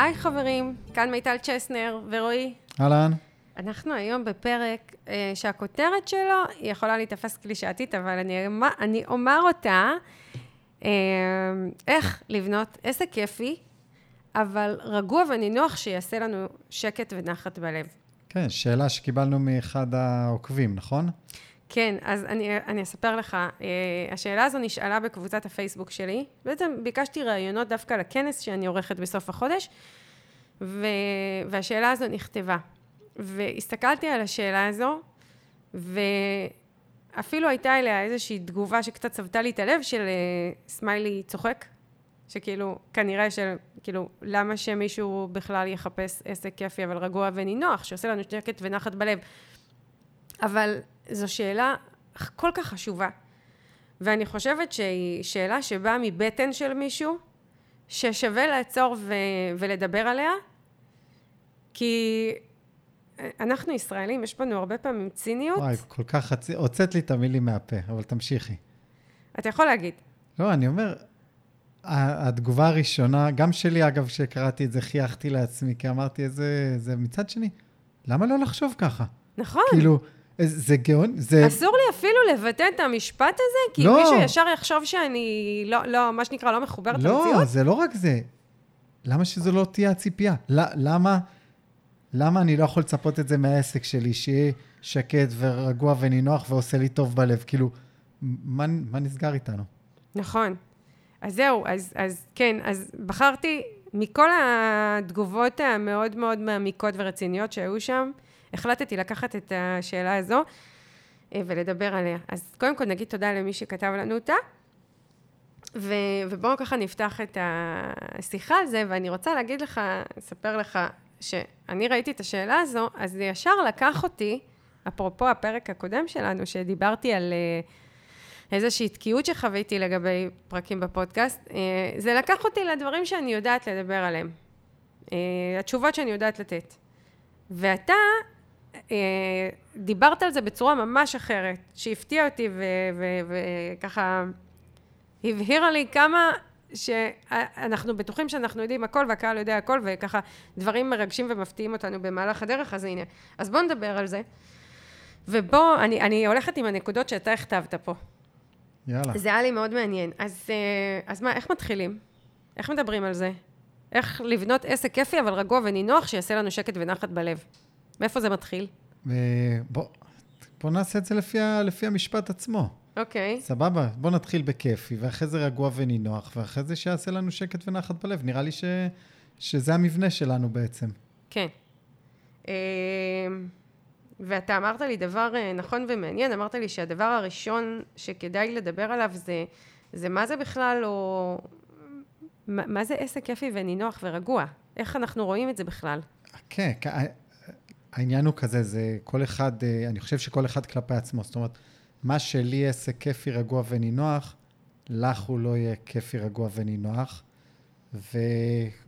היי חברים, כאן מיטל צ'סנר ורועי. אהלן. אנחנו היום בפרק אה, שהכותרת שלו היא יכולה להיתפס קלישאתית, אבל אני, אני אומר אותה, אה, איך לבנות עסק כיפי, אבל רגוע ונינוח שיעשה לנו שקט ונחת בלב. כן, שאלה שקיבלנו מאחד העוקבים, נכון? כן, אז אני, אני אספר לך. אה, השאלה הזו נשאלה בקבוצת הפייסבוק שלי. בעצם ביקשתי ראיונות דווקא לכנס שאני עורכת בסוף החודש, ו, והשאלה הזו נכתבה. והסתכלתי על השאלה הזו, ואפילו הייתה אליה איזושהי תגובה שקצת צבתה לי את הלב של אה, סמיילי צוחק, שכאילו, כנראה של, כאילו, למה שמישהו בכלל יחפש עסק כיפי אבל רגוע ונינוח, שעושה לנו שקט ונחת בלב. אבל זו שאלה כל כך חשובה. ואני חושבת שהיא שאלה שבאה מבטן של מישהו, ששווה לעצור ו- ולדבר עליה, כי אנחנו ישראלים, יש בנו הרבה פעמים ציניות. וואי, כל כך חצי... הוצאת לי את המילים מהפה, אבל תמשיכי. אתה יכול להגיד. לא, אני אומר, התגובה הראשונה, גם שלי, אגב, כשקראתי את זה, חייכתי לעצמי, כי אמרתי, איזה... זה מצד שני, למה לא לחשוב ככה? נכון. כאילו, זה גאון, זה... אסור לי אפילו לבטא את המשפט הזה, כי לא. מישהו ישר יחשוב שאני, לא, לא, מה שנקרא, לא מחוברת לא, למציאות. לא, זה לא רק זה. למה שזו לא תהיה הציפייה? למה, למה אני לא יכול לצפות את זה מהעסק שלי, שיהיה שקט ורגוע ונינוח ועושה לי טוב בלב? כאילו, מה, מה נסגר איתנו? נכון. אז זהו, אז, אז כן, אז בחרתי מכל התגובות המאוד מאוד מעמיקות ורציניות שהיו שם, החלטתי לקחת את השאלה הזו אה, ולדבר עליה. אז קודם כל נגיד תודה למי שכתב לנו אותה, ו, ובואו ככה נפתח את השיחה על זה, ואני רוצה להגיד לך, לספר לך, שאני ראיתי את השאלה הזו, אז זה ישר לקח אותי, אפרופו הפרק הקודם שלנו, שדיברתי על אה, איזושהי תקיעות שחוויתי לגבי פרקים בפודקאסט, אה, זה לקח אותי לדברים שאני יודעת לדבר עליהם. התשובות שאני יודעת לתת. ואתה דיברת על זה בצורה ממש אחרת, שהפתיע אותי וככה הבהירה לי כמה שאנחנו בטוחים שאנחנו יודעים הכל והקהל יודע הכל וככה דברים מרגשים ומפתיעים אותנו במהלך הדרך, אז הנה. אז בואו נדבר על זה. ובוא, אני, אני הולכת עם הנקודות שאתה הכתבת פה. יאללה. זה היה לי מאוד מעניין. אז, אה, אז מה, איך מתחילים? איך מדברים על זה? איך לבנות עסק כיפי אבל רגוע ונינוח שיעשה לנו שקט ונחת בלב? מאיפה זה מתחיל? בוא, בוא נעשה את זה לפי, לפי המשפט עצמו. אוקיי. Okay. סבבה, בוא נתחיל בכיפי, ואחרי זה רגוע ונינוח, ואחרי זה שיעשה לנו שקט ונחת בלב. נראה לי ש, שזה המבנה שלנו בעצם. כן. אמ, ואתה אמרת לי דבר אה, נכון ומעניין, אמרת לי שהדבר הראשון שכדאי לדבר עליו זה, זה מה זה בכלל, או... מה, מה זה עסק כיפי ונינוח ורגוע? איך אנחנו רואים את זה בכלל? כן, העניין הוא כזה, זה כל אחד, אה, אני חושב שכל אחד כלפי עצמו. זאת אומרת, מה שלי עסק כיפי, רגוע ונינוח, לך הוא לא יהיה כיפי, רגוע ונינוח, ו...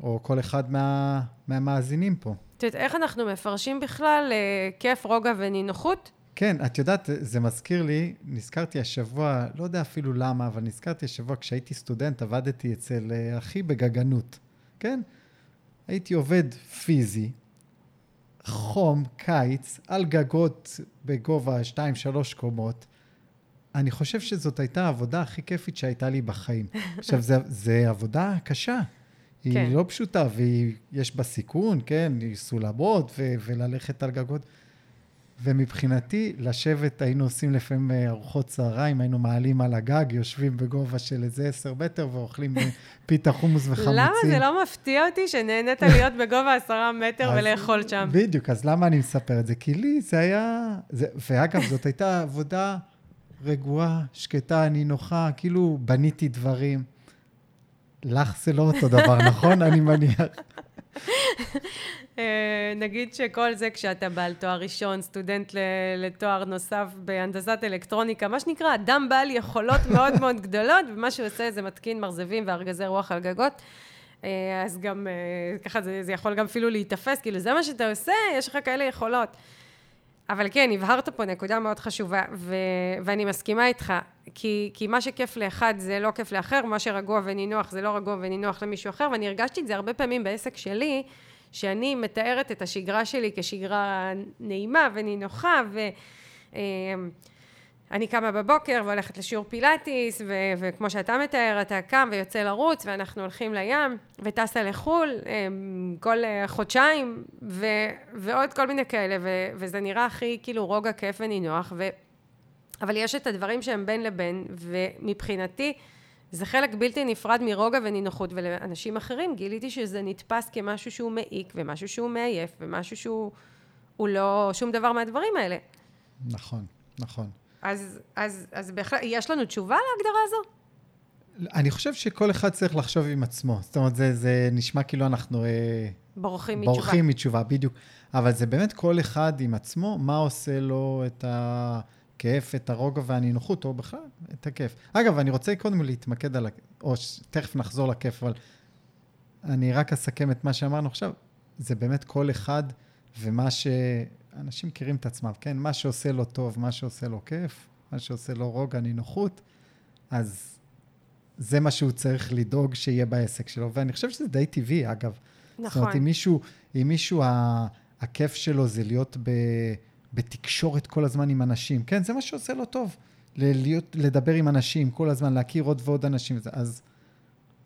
או כל אחד מה... מהמאזינים פה. את יודעת, איך אנחנו מפרשים בכלל אה, כיף, רוגע ונינוחות? כן, את יודעת, זה מזכיר לי, נזכרתי השבוע, לא יודע אפילו למה, אבל נזכרתי השבוע, כשהייתי סטודנט, עבדתי אצל אה, אחי בגגנות, כן? הייתי עובד פיזי, חום, קיץ, על גגות בגובה 2-3 קומות. אני חושב שזאת הייתה העבודה הכי כיפית שהייתה לי בחיים. עכשיו, זו עבודה קשה. היא כן. לא פשוטה, ויש בה סיכון, כן, סולמות ו- וללכת על גגות. ומבחינתי, לשבת, היינו עושים לפעמים אה, ארוחות צהריים, היינו מעלים על הגג, יושבים בגובה של איזה עשר מטר ואוכלים פיתה חומוס וחמוצים. למה זה לא מפתיע אותי שנהנית להיות בגובה עשרה מטר ולאכול שם? בדיוק, אז למה אני מספר את זה? כי לי זה היה... זה, ואגב, זאת הייתה עבודה רגועה, שקטה, נינוחה, כאילו בניתי דברים. לך זה לא אותו דבר, נכון? אני מניח. אה, נגיד שכל זה כשאתה בעל תואר ראשון, סטודנט לתואר נוסף בהנדסת אלקטרוניקה, מה שנקרא, אדם בעל יכולות מאוד מאוד גדולות, ומה שהוא עושה זה מתקין מרזבים וארגזי רוח על גגות. אה, אז גם, אה, ככה זה, זה יכול גם אפילו להיתפס, כאילו זה מה שאתה עושה, יש לך כאלה יכולות. אבל כן, הבהרת פה נקודה מאוד חשובה, ו- ואני מסכימה איתך, כי, כי מה שכיף לאחד זה לא כיף לאחר, מה שרגוע ונינוח זה לא רגוע ונינוח למישהו אחר, ואני הרגשתי את זה הרבה פעמים בעסק שלי, שאני מתארת את השגרה שלי כשגרה נעימה ונינוחה, ו... אני קמה בבוקר והולכת לשיעור פילאטיס, ו- וכמו שאתה מתאר, אתה קם ויוצא לרוץ, ואנחנו הולכים לים, וטסה לחו"ל אמ, כל אה, חודשיים, ו- ועוד כל מיני כאלה, ו- וזה נראה הכי כאילו רוגע, כיף ונינוח, ו- אבל יש את הדברים שהם בין לבין, ומבחינתי, זה חלק בלתי נפרד מרוגע ונינוחות, ולאנשים אחרים גיליתי שזה נתפס כמשהו שהוא מעיק, ומשהו שהוא מעייף, ומשהו שהוא לא שום דבר מהדברים האלה. נכון, נכון. אז, אז, אז בהחלט, יש לנו תשובה להגדרה הזו? אני חושב שכל אחד צריך לחשוב עם עצמו. זאת אומרת, זה, זה נשמע כאילו אנחנו... אה, בורחים מתשובה. בורחים מתשובה, בדיוק. אבל זה באמת כל אחד עם עצמו, מה עושה לו את הכיף, את הרוגע והנינוחות, או בכלל, את הכיף. אגב, אני רוצה קודם להתמקד על, ה... או ש... תכף נחזור לכיף, אבל אני רק אסכם את מה שאמרנו עכשיו. זה באמת כל אחד ומה ש... אנשים מכירים את עצמם, כן? מה שעושה לו טוב, מה שעושה לו כיף, מה שעושה לו רוגע, נינוחות, אז זה מה שהוא צריך לדאוג שיהיה בעסק שלו. ואני חושב שזה די טבעי, אגב. נכון. זאת אומרת, אם מישהו, אם מישהו ה, הכיף שלו זה להיות ב, בתקשורת כל הזמן עם אנשים, כן, זה מה שעושה לו טוב. להיות, לדבר עם אנשים כל הזמן, להכיר עוד ועוד אנשים, אז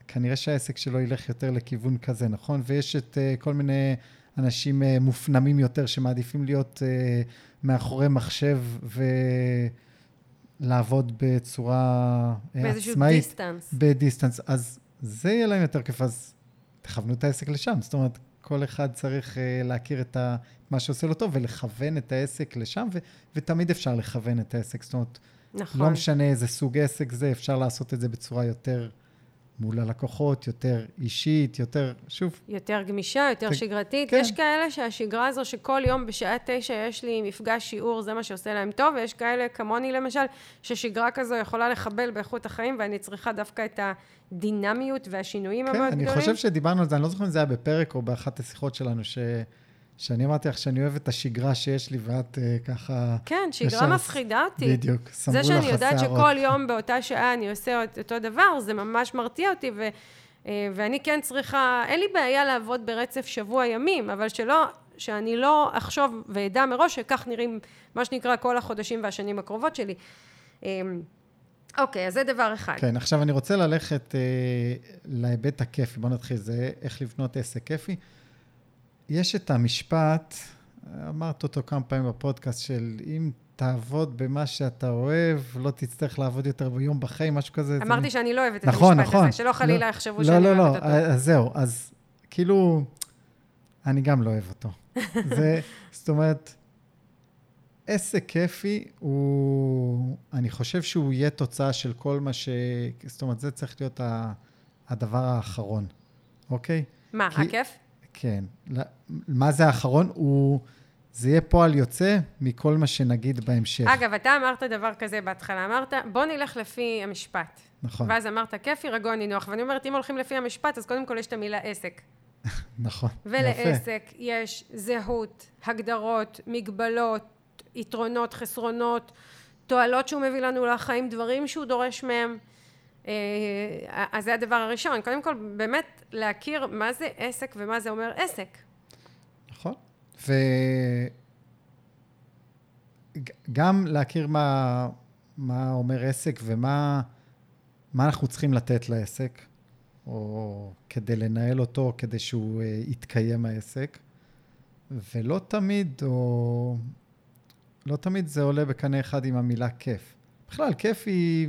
כנראה שהעסק שלו ילך יותר לכיוון כזה, נכון? ויש את uh, כל מיני אנשים uh, מופנמים יותר שמעדיפים להיות uh, מאחורי מחשב ולעבוד בצורה אה, באיזשהו עצמאית. distance. ב distance. אז זה יהיה להם יותר כיף, אז תכוונו את העסק לשם. זאת אומרת, כל אחד צריך להכיר את ה, מה שעושה לו טוב ולכוון את העסק לשם, ו, ותמיד אפשר לכוון את העסק. זאת אומרת, נכון. לא משנה איזה סוג עסק זה, אפשר לעשות את זה בצורה יותר מול הלקוחות, יותר אישית, יותר, שוב, יותר גמישה, יותר זה- שגרתית. כן. יש כאלה שהשגרה הזו שכל יום בשעה תשע יש לי מפגש שיעור, זה מה שעושה להם טוב, ויש כאלה כמוני למשל, ששגרה כזו יכולה לחבל באיכות החיים, ואני צריכה דווקא את הדינמיות והשינויים כן, המאוד אני גדולים. חושב שדיברנו על זה, אני לא זוכר אם זה היה בפרק או באחת השיחות שלנו, ש... שאני אמרתי לך שאני אוהב את השגרה שיש לי, ואת uh, ככה... כן, שגרה ישר- מפחידה אותי. בדיוק, סמרו זה לך שאני יודעת. שכל יום באותה שעה אני עושה את אותו דבר, זה ממש מרתיע אותי, ו, אה, ואני כן צריכה, אין לי בעיה לעבוד ברצף שבוע ימים, אבל שלא, שאני לא אחשוב ואדע מראש שכך נראים, מה שנקרא, כל החודשים והשנים הקרובות שלי. אה, אוקיי, אז זה דבר אחד. כן, עכשיו אני רוצה ללכת אה, להיבט הכיפי. בוא נתחיל, זה איך לבנות עסק כיפי. יש את המשפט, אמרת אותו כמה פעמים בפודקאסט, של אם תעבוד במה שאתה אוהב, לא תצטרך לעבוד יותר ביום בחיים, משהו כזה. אמרתי זה... שאני לא אוהבת את נכון, המשפט נכון. הזה, שלא חלילה לא, יחשבו לא, שאני לא, אוהבת לא, אותו. אז זהו, אז כאילו, אני גם לא אוהב אותו. זה, זאת אומרת, עסק כיפי הוא, אני חושב שהוא יהיה תוצאה של כל מה ש... זאת אומרת, זה צריך להיות הדבר האחרון, אוקיי? מה, כי- הכיף? כן. מה זה האחרון? הוא... זה יהיה פועל יוצא מכל מה שנגיד בהמשך. אגב, אתה אמרת דבר כזה בהתחלה, אמרת, בוא נלך לפי המשפט. נכון, ואז אמרת, כיפי, רגוע, נינוח. ואני אומרת, אם הולכים לפי המשפט, אז קודם כל יש את המילה עסק. נכון. יפה. ולעסק יש זהות, הגדרות, מגבלות, יתרונות, חסרונות, תועלות שהוא מביא לנו לחיים, דברים שהוא דורש מהם. אה, אז זה הדבר הראשון. קודם כל, באמת להכיר מה זה עסק ומה זה אומר עסק. נכון. וגם להכיר מה, מה אומר עסק ומה מה אנחנו צריכים לתת לעסק, או כדי לנהל אותו, כדי שהוא אה, יתקיים העסק. ולא תמיד, או... לא תמיד זה עולה בקנה אחד עם המילה כיף. בכלל, כיף היא...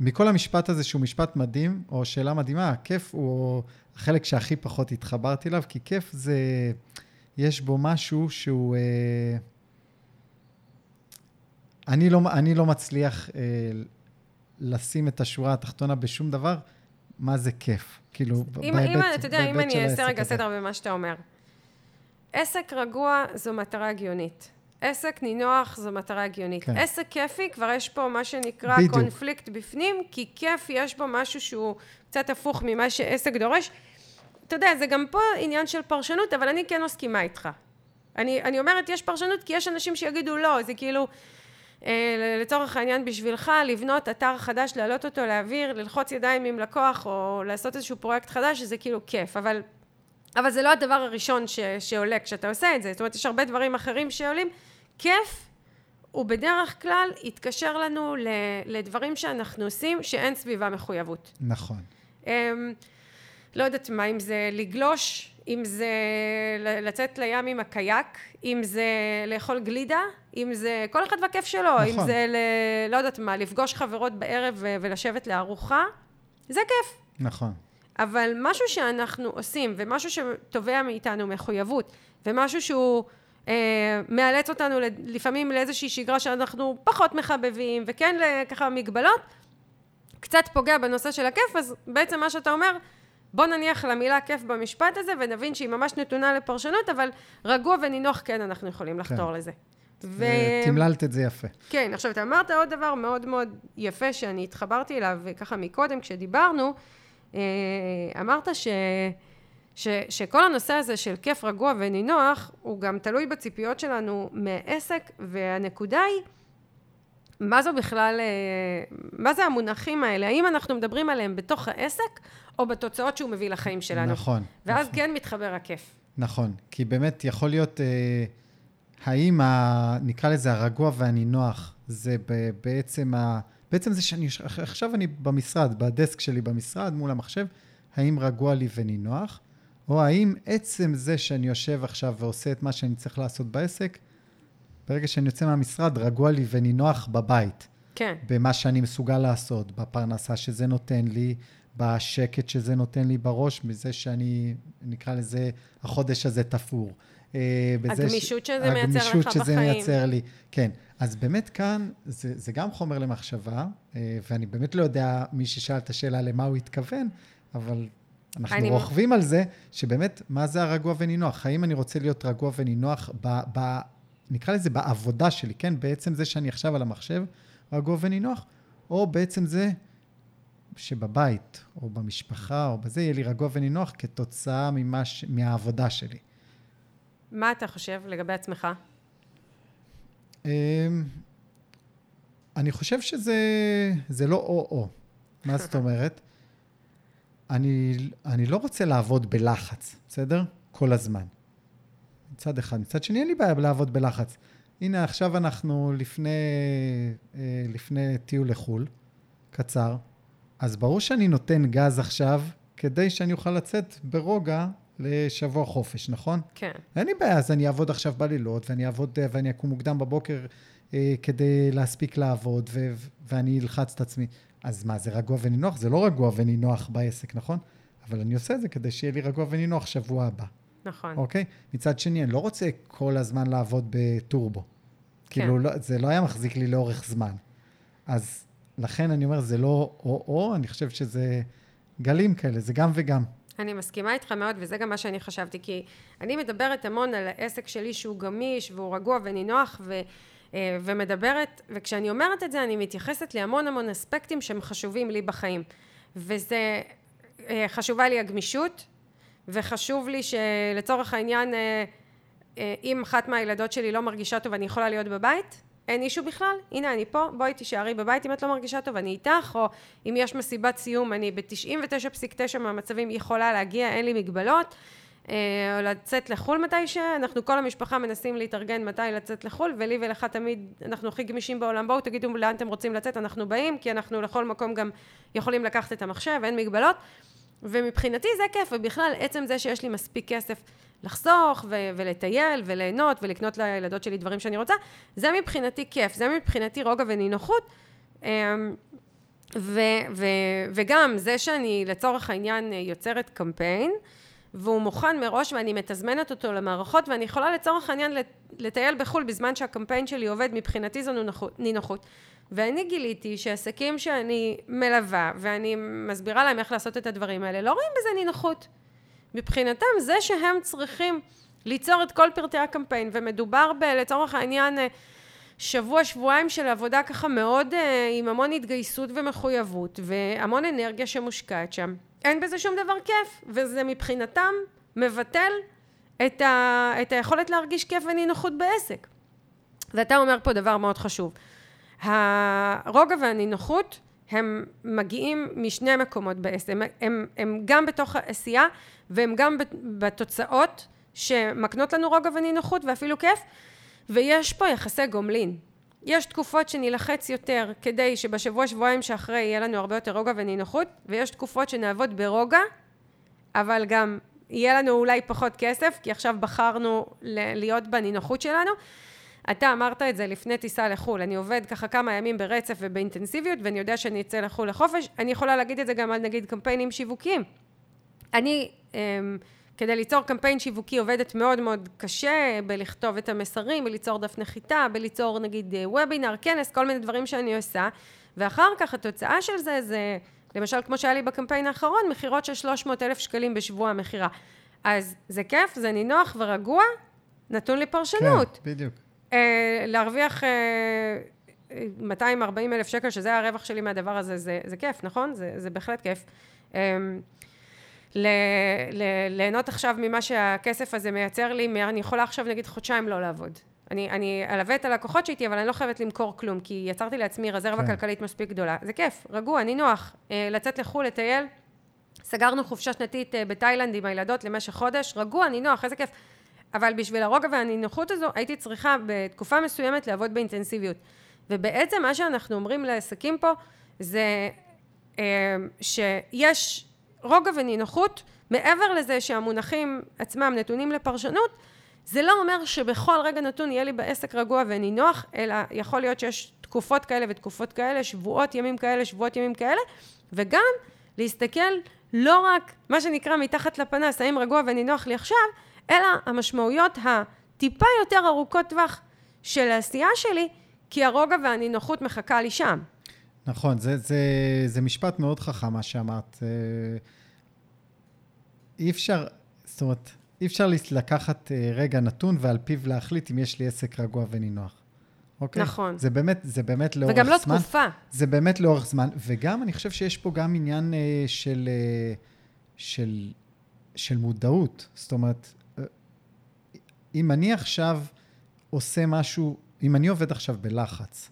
מכל המשפט הזה, שהוא משפט מדהים, או שאלה מדהימה, הכיף הוא החלק שהכי פחות התחברתי אליו, כי כיף זה... יש בו משהו שהוא... אה, אני לא, אני לא מצליח אה, לשים את השורה התחתונה בשום דבר, מה זה כיף. כאילו, אם, אם, אתה יודע, אם אני אעשה רגע סדר במה שאתה אומר. עסק רגוע זו מטרה הגיונית. עסק נינוח זו מטרה הגיונית. כן. עסק כיפי, כבר יש פה מה שנקרא בדיוק. קונפליקט בפנים, כי כיף יש בו משהו שהוא קצת הפוך ממה שעסק דורש. אתה יודע, זה גם פה עניין של פרשנות, אבל אני כן מסכימה איתך. אני, אני אומרת, יש פרשנות, כי יש אנשים שיגידו לא, זה כאילו, אה, לצורך העניין בשבילך, לבנות אתר חדש, להעלות אותו לאוויר, ללחוץ ידיים עם לקוח, או לעשות איזשהו פרויקט חדש, שזה כאילו כיף, אבל, אבל זה לא הדבר הראשון ש, שעולה כשאתה עושה את זה, זאת אומרת, יש הרבה דברים אחרים שעולים. כיף הוא בדרך כלל יתקשר לנו לדברים שאנחנו עושים שאין סביבה מחויבות. נכון. אמ, לא יודעת מה, אם זה לגלוש, אם זה לצאת לים עם הקייק, אם זה לאכול גלידה, אם זה כל אחד והכיף שלו, נכון. אם זה ל... לא יודעת מה, לפגוש חברות בערב ולשבת לארוחה, זה כיף. נכון. אבל משהו שאנחנו עושים, ומשהו שתובע מאיתנו מחויבות, ומשהו שהוא אה, מאלץ אותנו לפעמים לאיזושהי שגרה שאנחנו פחות מחבבים, וכן ככה מגבלות, קצת פוגע בנושא של הכיף, אז בעצם מה שאתה אומר, בוא נניח למילה כיף במשפט הזה, ונבין שהיא ממש נתונה לפרשנות, אבל רגוע ונינוח כן אנחנו יכולים לחתור כן. לזה. ו... תמללת את זה יפה. כן, עכשיו אתה אמרת עוד דבר מאוד מאוד יפה שאני התחברתי אליו, ככה מקודם כשדיברנו, אה, אמרת ש... ש, שכל הנושא הזה של כיף רגוע ונינוח, הוא גם תלוי בציפיות שלנו מעסק, והנקודה היא, מה זו בכלל, אה, מה זה המונחים האלה? האם אנחנו מדברים עליהם בתוך העסק, או בתוצאות שהוא מביא לחיים שלנו? נכון. ואז נכון. כן מתחבר הכיף. נכון, כי באמת יכול להיות, אה, האם ה, נקרא לזה הרגוע והנינוח, זה בעצם, ה, בעצם זה שאני, עכשיו אני במשרד, בדסק שלי במשרד, מול המחשב, האם רגוע לי ונינוח? או האם עצם זה שאני יושב עכשיו ועושה את מה שאני צריך לעשות בעסק, ברגע שאני יוצא מהמשרד, רגוע לי ונינוח בבית. כן. במה שאני מסוגל לעשות, בפרנסה שזה נותן לי, בשקט שזה נותן לי בראש, מזה שאני, נקרא לזה, החודש הזה תפור. אה, הגמישות ש... שזה מייצר לך בחיים. הגמישות שזה מייצר לי, כן. אז באמת כאן, זה, זה גם חומר למחשבה, אה, ואני באמת לא יודע, מי ששאל את השאלה למה הוא התכוון, אבל אנחנו אני... רוכבים על זה, שבאמת, מה זה הרגוע ונינוח? האם אני רוצה להיות רגוע ונינוח ב... ב נקרא לזה בעבודה שלי, כן? בעצם זה שאני עכשיו על המחשב, רגוע ונינוח, או בעצם זה שבבית, או במשפחה, או בזה, יהיה לי רגוע ונינוח כתוצאה ממש, מהעבודה שלי. מה אתה חושב לגבי עצמך? אמ, אני חושב שזה לא או-או. מה זאת אומרת? אני, אני לא רוצה לעבוד בלחץ, בסדר? כל הזמן. מצד אחד. מצד שני, אין לי בעיה לעבוד בלחץ. הנה, עכשיו אנחנו לפני, אה, לפני טיול לחו"ל, קצר, אז ברור שאני נותן גז עכשיו, כדי שאני אוכל לצאת ברוגע לשבוע חופש, נכון? כן. אין לי בעיה, אז אני אעבוד עכשיו בלילות, ואני אעבוד, ואני אקום מוקדם בבוקר אה, כדי להספיק לעבוד, ו- ואני אלחץ את עצמי. אז מה, זה רגוע ונינוח? זה לא רגוע ונינוח בעסק, נכון? אבל אני עושה את זה כדי שיהיה לי רגוע ונינוח שבוע הבא. נכון. אוקיי? מצד שני, אני לא רוצה כל הזמן לעבוד בטורבו. כן. כאילו, לא, זה לא היה מחזיק לי לאורך זמן. אז לכן אני אומר, זה לא או-או, אני חושב שזה גלים כאלה, זה גם וגם. אני מסכימה איתך מאוד, וזה גם מה שאני חשבתי, כי אני מדברת המון על העסק שלי שהוא גמיש, והוא רגוע ונינוח, ו... אה, ומדברת, וכשאני אומרת את זה אני מתייחסת להמון המון אספקטים שהם חשובים לי בחיים. וזה, אה, חשובה לי הגמישות, וחשוב לי שלצורך העניין, אה, אם אחת מהילדות שלי לא מרגישה טוב אני יכולה להיות בבית, אין אישו בכלל, הנה אני פה, בואי תישארי בבית אם את לא מרגישה טוב, אני איתך, או אם יש מסיבת סיום, אני ב-99.9 מהמצבים יכולה להגיע, אין לי מגבלות. אה, או לצאת לחו"ל מתי שאנחנו כל המשפחה מנסים להתארגן מתי לצאת לחו"ל ולי ולך תמיד אנחנו הכי גמישים בעולם. בואו תגידו לאן אתם רוצים לצאת אנחנו באים כי אנחנו לכל מקום גם יכולים לקחת את המחשב אין מגבלות. ומבחינתי זה כיף ובכלל עצם זה שיש לי מספיק כסף לחסוך ו- ולטייל וליהנות ולקנות לילדות שלי דברים שאני רוצה זה מבחינתי כיף. זה מבחינתי רוגע ונינוחות. אמ, ו- ו- וגם זה שאני לצורך העניין יוצרת קמפיין והוא מוכן מראש ואני מתזמנת אותו למערכות ואני יכולה לצורך העניין לטייל בחו"ל בזמן שהקמפיין שלי עובד, מבחינתי זו נינוחות. ואני גיליתי שעסקים שאני מלווה ואני מסבירה להם איך לעשות את הדברים האלה, לא רואים בזה נינוחות. מבחינתם זה שהם צריכים ליצור את כל פרטי הקמפיין ומדובר ב... לצורך העניין שבוע שבועיים של עבודה ככה מאוד אה, עם המון התגייסות ומחויבות והמון אנרגיה שמושקעת שם אין בזה שום דבר כיף, וזה מבחינתם מבטל את, ה, את היכולת להרגיש כיף ונינוחות בעסק. ואתה אומר פה דבר מאוד חשוב. הרוגע והנינוחות הם מגיעים משני מקומות בעסק, הם, הם, הם גם בתוך העשייה והם גם בתוצאות שמקנות לנו רוגע ונינוחות ואפילו כיף, ויש פה יחסי גומלין. יש תקופות שנילחץ יותר כדי שבשבוע שבועיים שאחרי יהיה לנו הרבה יותר רוגע ונינוחות, ויש תקופות שנעבוד ברוגע, אבל גם יהיה לנו אולי פחות כסף, כי עכשיו בחרנו להיות בנינוחות שלנו. אתה אמרת את זה לפני טיסה לחו"ל, אני עובד ככה כמה ימים ברצף ובאינטנסיביות, ואני יודע שאני אצא לחו"ל לחופש, אני יכולה להגיד את זה גם על נגיד קמפיינים שיווקיים. אני, אמ, כדי ליצור קמפיין שיווקי עובדת מאוד מאוד קשה בלכתוב את המסרים, בליצור דף נחיתה, בליצור נגיד וובינר, כנס, כל מיני דברים שאני עושה, ואחר כך התוצאה של זה זה, למשל כמו שהיה לי בקמפיין האחרון, מכירות של 300 אלף שקלים בשבוע המכירה. אז זה כיף, זה נינוח ורגוע, נתון לי פרשנות. כן, בדיוק. אה, להרוויח אה, 240 אלף שקל, שזה הרווח שלי מהדבר הזה, זה, זה כיף, נכון? זה, זה בהחלט כיף. ל, ל, ליהנות עכשיו ממה שהכסף הזה מייצר לי, אני יכולה עכשיו נגיד חודשיים לא לעבוד. אני, אני אלווה את הלקוחות שאיתי, אבל אני לא חייבת למכור כלום, כי יצרתי לעצמי רזרבה כן. כלכלית מספיק גדולה. זה כיף, רגוע, נינוח. אה, לצאת לחו"ל, לטייל. סגרנו חופשה שנתית אה, בתאילנד עם הילדות למשך חודש, רגוע, נינוח, איזה כיף. אבל בשביל הרוגע והנינוחות הזו, הייתי צריכה בתקופה מסוימת לעבוד באינטנסיביות. ובעצם מה שאנחנו אומרים לעסקים פה, זה אה, שיש רוגע ונינוחות, מעבר לזה שהמונחים עצמם נתונים לפרשנות, זה לא אומר שבכל רגע נתון יהיה לי בעסק רגוע ונינוח, אלא יכול להיות שיש תקופות כאלה ותקופות כאלה, שבועות ימים כאלה, שבועות ימים כאלה, וגם להסתכל לא רק מה שנקרא מתחת לפנס, האם רגוע ונינוח לי עכשיו, אלא המשמעויות הטיפה יותר ארוכות טווח של העשייה שלי, כי הרוגע והנינוחות מחכה לי שם. נכון, זה, זה, זה משפט מאוד חכם מה שאמרת. אה, אי אפשר, זאת אומרת, אי אפשר לקחת אה, רגע נתון ועל פיו להחליט אם יש לי עסק רגוע ונינוח. אוקיי? נכון. זה באמת, זה באמת לאורך זמן. וגם לא זמן. תקופה. זה באמת לאורך זמן. וגם, אני חושב שיש פה גם עניין אה, של, אה, של, של מודעות. זאת אומרת, אה, אם אני עכשיו עושה משהו, אם אני עובד עכשיו בלחץ,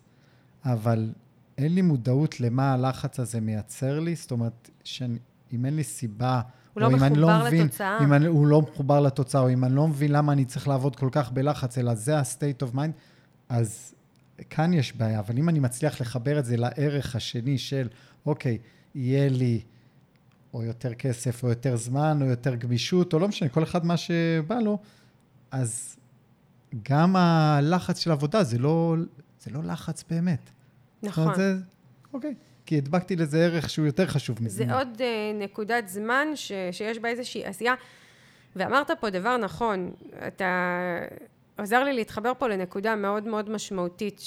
אבל אין לי מודעות למה הלחץ הזה מייצר לי, זאת אומרת, שאני, אם אין לי סיבה... הוא לא מחובר לא מבין, לתוצאה. אם אני, הוא לא מחובר לתוצאה, או אם אני לא מבין למה אני צריך לעבוד כל כך בלחץ, אלא זה ה-state of mind, אז כאן יש בעיה. אבל אם אני מצליח לחבר את זה לערך השני של, אוקיי, יהיה לי או יותר כסף, או יותר זמן, או יותר גמישות, או לא משנה, כל אחד מה שבא לו, אז גם הלחץ של עבודה זה לא, זה לא לחץ באמת. נכון. זה, אוקיי. כי הדבקתי לזה ערך שהוא יותר חשוב מזה. זה עוד uh, נקודת זמן ש, שיש בה איזושהי עשייה. ואמרת פה דבר נכון, אתה עוזר לי להתחבר פה לנקודה מאוד מאוד משמעותית,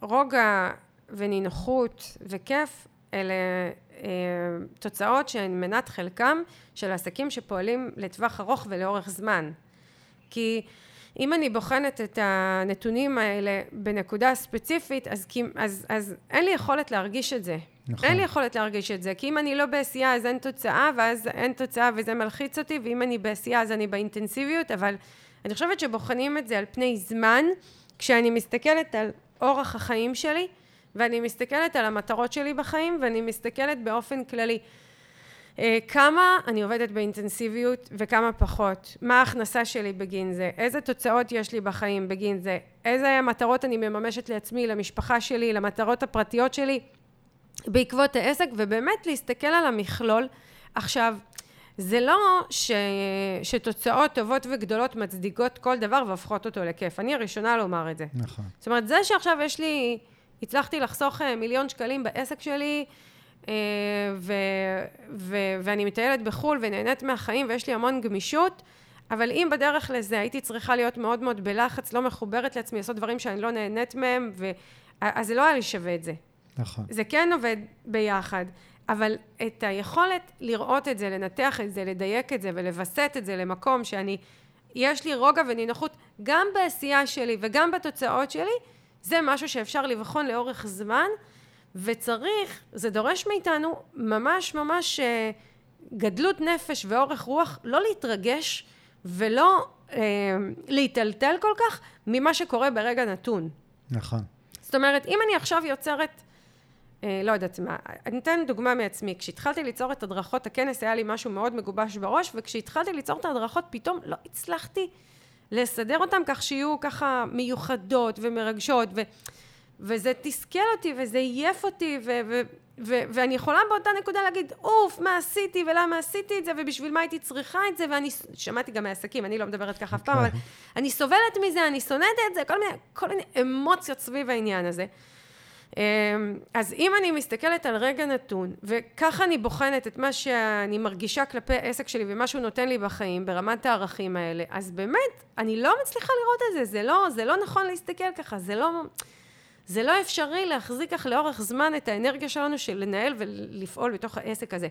שרוגע ונינוחות וכיף אלה אה, תוצאות שהן מנת חלקם של עסקים שפועלים לטווח ארוך ולאורך זמן. כי אם אני בוחנת את הנתונים האלה בנקודה ספציפית, אז, אז, אז אין לי יכולת להרגיש את זה. נכון. אין לי יכולת להרגיש את זה, כי אם אני לא בעשייה אז אין תוצאה, ואז אין תוצאה וזה מלחיץ אותי, ואם אני בעשייה אז אני באינטנסיביות, אבל אני חושבת שבוחנים את זה על פני זמן, כשאני מסתכלת על אורח החיים שלי, ואני מסתכלת על המטרות שלי בחיים, ואני מסתכלת באופן כללי. אה, כמה אני עובדת באינטנסיביות וכמה פחות, מה ההכנסה שלי בגין זה, איזה תוצאות יש לי בחיים בגין זה, איזה מטרות אני מממשת לעצמי, למשפחה שלי, למטרות הפרטיות שלי בעקבות העסק, ובאמת להסתכל על המכלול. עכשיו, זה לא ש... שתוצאות טובות וגדולות מצדיקות כל דבר והופכות אותו לכיף. אני הראשונה לומר את זה. נכון. זאת אומרת, זה שעכשיו יש לי, הצלחתי לחסוך אה, מיליון שקלים בעסק שלי, ו, ו, ואני מטיילת בחו"ל ונהנית מהחיים ויש לי המון גמישות, אבל אם בדרך לזה הייתי צריכה להיות מאוד מאוד בלחץ, לא מחוברת לעצמי, לעשות דברים שאני לא נהנית מהם, ו... אז זה לא היה לי שווה את זה. נכון. זה כן עובד ביחד, אבל את היכולת לראות את זה, לנתח את זה, לדייק את זה ולווסת את זה למקום שאני, יש לי רוגע ונינוחות גם בעשייה שלי וגם בתוצאות שלי, זה משהו שאפשר לבחון לאורך זמן. וצריך, זה דורש מאיתנו ממש ממש אה, גדלות נפש ואורך רוח, לא להתרגש ולא אה, להיטלטל כל כך ממה שקורה ברגע נתון. נכון. זאת אומרת, אם אני עכשיו יוצרת, אה, לא יודעת מה, אני אתן דוגמה מעצמי. כשהתחלתי ליצור את הדרכות הכנס, היה לי משהו מאוד מגובש בראש, וכשהתחלתי ליצור את ההדרכות, פתאום לא הצלחתי לסדר אותם כך שיהיו ככה מיוחדות ומרגשות, ו, וזה תסכל אותי וזה עייף אותי, ו, ו, ו, ואני יכולה באותה נקודה להגיד, אוף, מה עשיתי ולמה עשיתי את זה ובשביל מה הייתי צריכה את זה, ואני שמעתי גם מעסקים, אני לא מדברת ככה אף פעם, אבל אני סובלת מזה, אני שונאת את זה, כל מיני, כל מיני אמוציות סביב העניין הזה. אמ, אז אם אני מסתכלת על רגע נתון, וככה אני בוחנת את מה שאני מרגישה כלפי העסק שלי ומה שהוא נותן לי בחיים, ברמת הערכים האלה, אז באמת, אני לא מצליחה לראות את זה, זה לא, זה לא נכון להסתכל ככה, זה לא... זה לא אפשרי להחזיק כך לאורך זמן את האנרגיה שלנו של לנהל ולפעול בתוך העסק הזה.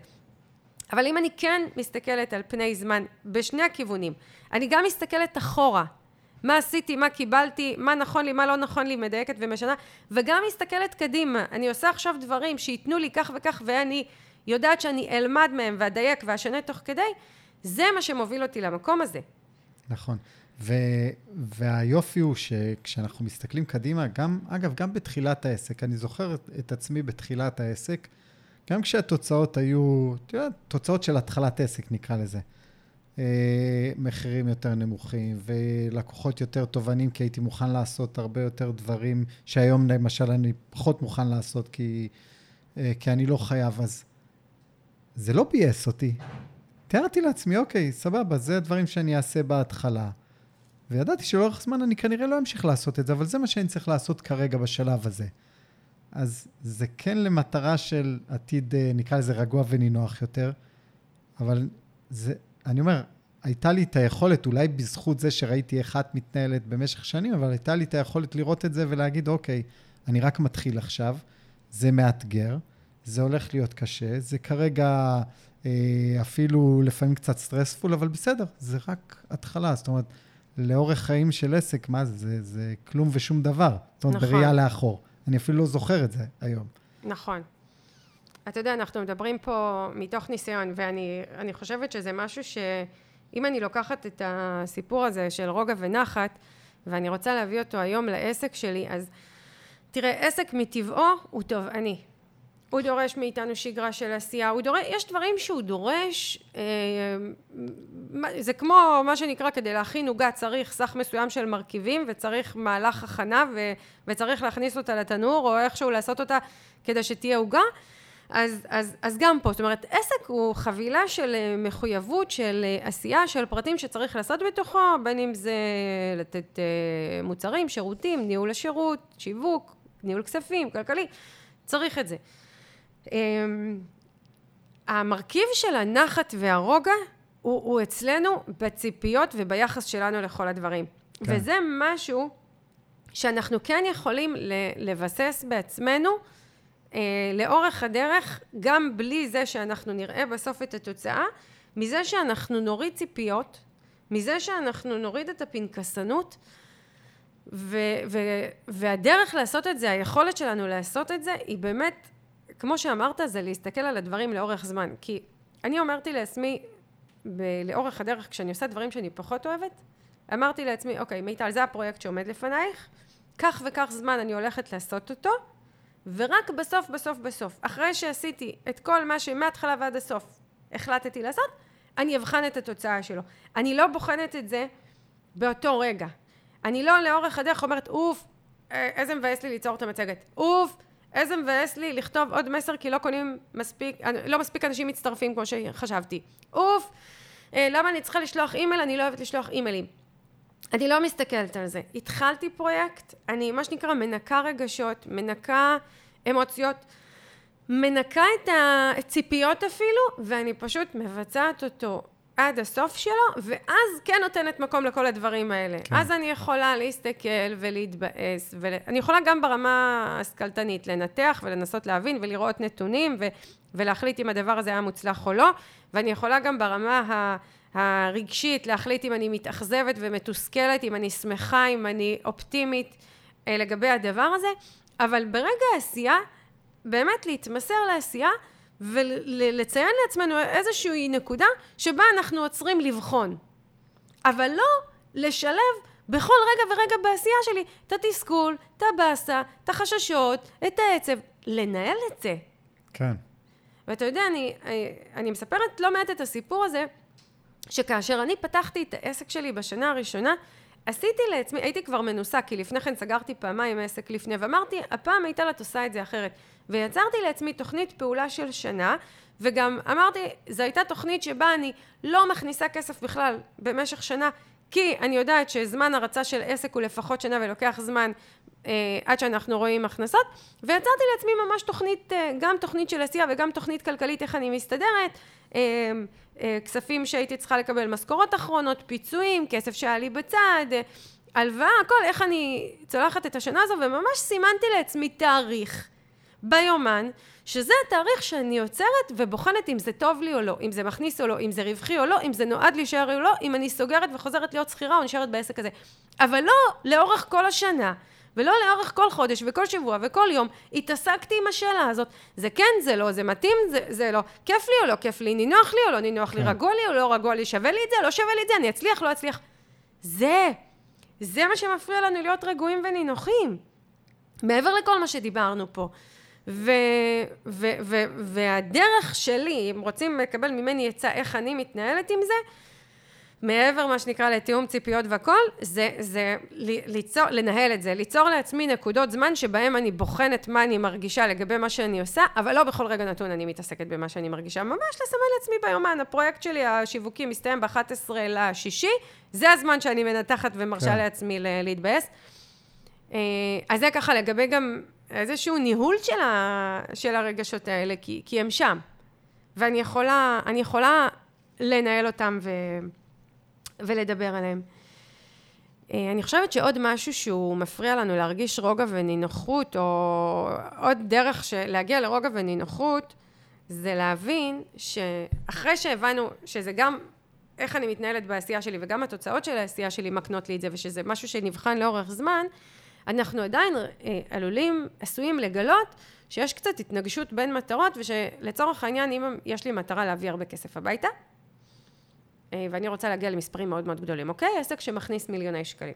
אבל אם אני כן מסתכלת על פני זמן בשני הכיוונים, אני גם מסתכלת אחורה, מה עשיתי, מה קיבלתי, מה נכון לי, מה לא נכון לי, מדייקת ומשנה, וגם מסתכלת קדימה, אני עושה עכשיו דברים שייתנו לי כך וכך ואני יודעת שאני אלמד מהם ואדייק ואשנה תוך כדי, זה מה שמוביל אותי למקום הזה. נכון. ו, והיופי הוא שכשאנחנו מסתכלים קדימה, גם, אגב, גם בתחילת העסק, אני זוכר את, את עצמי בתחילת העסק, גם כשהתוצאות היו, אתה יודע, תוצאות של התחלת עסק נקרא לזה. אה, מחירים יותר נמוכים ולקוחות יותר תובענים, כי הייתי מוכן לעשות הרבה יותר דברים שהיום למשל אני פחות מוכן לעשות כי, אה, כי אני לא חייב, אז זה לא ביאס אותי. תיארתי לעצמי, אוקיי, סבבה, זה הדברים שאני אעשה בהתחלה. וידעתי שלאורך זמן אני כנראה לא אמשיך לעשות את זה, אבל זה מה שאני צריך לעשות כרגע בשלב הזה. אז זה כן למטרה של עתיד, אה, נקרא לזה רגוע ונינוח יותר, אבל זה, אני אומר, הייתה לי את היכולת, אולי בזכות זה שראיתי איך את מתנהלת במשך שנים, אבל הייתה לי את היכולת לראות את זה ולהגיד, אוקיי, אני רק מתחיל עכשיו, זה מאתגר, זה הולך להיות קשה, זה כרגע אה, אפילו לפעמים קצת סטרספול, אבל בסדר, זה רק התחלה. זאת אומרת, לאורך חיים של עסק, מה זה? זה, זה כלום ושום דבר. זאת אומרת, נכון. בראייה לאחור. אני אפילו לא זוכר את זה היום. נכון. אתה יודע, אנחנו מדברים פה מתוך ניסיון, ואני חושבת שזה משהו שאם אני לוקחת את הסיפור הזה של רוגע ונחת, ואני רוצה להביא אותו היום לעסק שלי, אז תראה, עסק מטבעו הוא תובעני. הוא דורש מאיתנו שגרה של עשייה, הוא דורש, יש דברים שהוא דורש, אה, זה כמו מה שנקרא כדי להכין עוגה צריך סך מסוים של מרכיבים וצריך מהלך הכנה ו, וצריך להכניס אותה לתנור או איכשהו לעשות אותה כדי שתהיה עוגה אז, אז, אז גם פה, זאת אומרת עסק הוא חבילה של אה, מחויבות, של אה, עשייה, של פרטים שצריך לעשות בתוכו, בין אם זה לתת מוצרים, שירותים, ניהול השירות, שיווק, ניהול כספים, כלכלי, צריך את זה. אמ, המרכיב של הנחת והרוגע הוא, הוא אצלנו בציפיות וביחס שלנו לכל הדברים. כן. וזה משהו שאנחנו כן יכולים לבסס בעצמנו אה, לאורך הדרך, גם בלי זה שאנחנו נראה בסוף את התוצאה, מזה שאנחנו נוריד ציפיות, מזה שאנחנו נוריד את הפנקסנות, ו- ו- והדרך לעשות את זה, היכולת שלנו לעשות את זה, היא באמת כמו שאמרת, זה להסתכל על הדברים לאורך זמן. כי אני אמרתי לעצמי, ב- לאורך הדרך, כשאני עושה דברים שאני פחות אוהבת, אמרתי לעצמי, אוקיי, מיטל, זה הפרויקט שעומד לפנייך, כך וכך זמן אני הולכת לעשות אותו, ורק בסוף, בסוף, בסוף, אחרי שעשיתי את כל מה שמההתחלה ועד הסוף החלטתי לעשות, אני אבחן את התוצאה שלו. אני לא בוחנת את זה באותו רגע. אני לא לאורך הדרך אומרת, אוף, אה, איזה מבאס לי ליצור את המצגת. אוף, איזה מבאס לי לכתוב עוד מסר כי לא קונים מספיק, לא מספיק אנשים מצטרפים כמו שחשבתי. אוף, אה, למה אני צריכה לשלוח אימייל? אני לא אוהבת לשלוח אימיילים. אני לא מסתכלת על זה. התחלתי פרויקט, אני מה שנקרא מנקה רגשות, מנקה אמוציות, מנקה את הציפיות אפילו, ואני פשוט מבצעת אותו עד הסוף שלו, ואז כן נותנת מקום לכל הדברים האלה. כן. אז אני יכולה להסתכל ולהתבאס, ואני יכולה גם ברמה השכלתנית לנתח ולנסות להבין ולראות נתונים ו... ולהחליט אם הדבר הזה היה מוצלח או לא, ואני יכולה גם ברמה ה... הרגשית להחליט אם אני מתאכזבת ומתוסכלת, אם אני שמחה, אם אני אופטימית אה, לגבי הדבר הזה, אבל ברגע העשייה, באמת להתמסר לעשייה ולציין לעצמנו איזושהי נקודה שבה אנחנו עוצרים לבחון. אבל לא לשלב בכל רגע ורגע בעשייה שלי את התסכול, את הבאסה, את החששות, את העצב, לנהל את זה. כן. ואתה יודע, אני, אני מספרת לא מעט את הסיפור הזה, שכאשר אני פתחתי את העסק שלי בשנה הראשונה, עשיתי לעצמי, הייתי כבר מנוסה, כי לפני כן סגרתי פעמיים עסק לפני, ואמרתי, הפעם הייתה את עושה את זה אחרת. ויצרתי לעצמי תוכנית פעולה של שנה, וגם אמרתי, זו הייתה תוכנית שבה אני לא מכניסה כסף בכלל במשך שנה, כי אני יודעת שזמן הרצה של עסק הוא לפחות שנה ולוקח זמן אה, עד שאנחנו רואים הכנסות, ויצרתי לעצמי ממש תוכנית, אה, גם תוכנית של עשייה וגם תוכנית כלכלית, איך אני מסתדרת, אה, אה, כספים שהייתי צריכה לקבל, משכורות אחרונות, פיצויים, כסף שהיה לי בצד, אה, הלוואה, הכל, איך אני צולחת את השנה הזו, וממש סימנתי לעצמי תאריך ביומן, שזה התאריך שאני עוצרת ובוחנת אם זה טוב לי או לא, אם זה מכניס או לא, אם זה רווחי או לא, אם זה נועד להישאר או לא, אם אני סוגרת וחוזרת להיות שכירה או נשארת בעסק הזה. אבל לא לאורך כל השנה. ולא לאורך כל חודש וכל שבוע וכל יום התעסקתי עם השאלה הזאת. זה כן, זה לא, זה מתאים, זה, זה לא. כיף לי או לא כיף לי, נינוח לי או לא נינוח כן. לי, רגוע לי או לא רגוע לי, שווה לי את זה, לא שווה לי את זה, אני אצליח, לא אצליח. זה, זה מה שמפריע לנו להיות רגועים ונינוחים. מעבר לכל מה שדיברנו פה. ו, ו, ו, והדרך שלי, אם רוצים לקבל ממני עצה איך אני מתנהלת עם זה, מעבר מה שנקרא לתיאום ציפיות והכל, זה, זה ליצור, לנהל את זה, ליצור לעצמי נקודות זמן שבהם אני בוחנת מה אני מרגישה לגבי מה שאני עושה, אבל לא בכל רגע נתון אני מתעסקת במה שאני מרגישה. ממש לסמן לעצמי ביומן, הפרויקט שלי, השיווקי, מסתיים ב-11 לשישי, זה הזמן שאני מנתחת ומרשה כן. לעצמי להתבאס. אה, אז זה ככה לגבי גם איזשהו ניהול של, ה, של הרגשות האלה, כי, כי הם שם. ואני יכולה, יכולה לנהל אותם ו... ולדבר עליהם. אה, אני חושבת שעוד משהו שהוא מפריע לנו להרגיש רוגע ונינוחות, או עוד דרך של להגיע לרוגע ונינוחות, זה להבין שאחרי שהבנו שזה גם איך אני מתנהלת בעשייה שלי וגם התוצאות של העשייה שלי מקנות לי את זה ושזה משהו שנבחן לאורך זמן, אנחנו עדיין אה, עלולים, עשויים לגלות שיש קצת התנגשות בין מטרות ושלצורך העניין אם יש לי מטרה להביא הרבה כסף הביתה אה, ואני רוצה להגיע למספרים מאוד מאוד גדולים, אוקיי? עסק שמכניס מיליוני שקלים.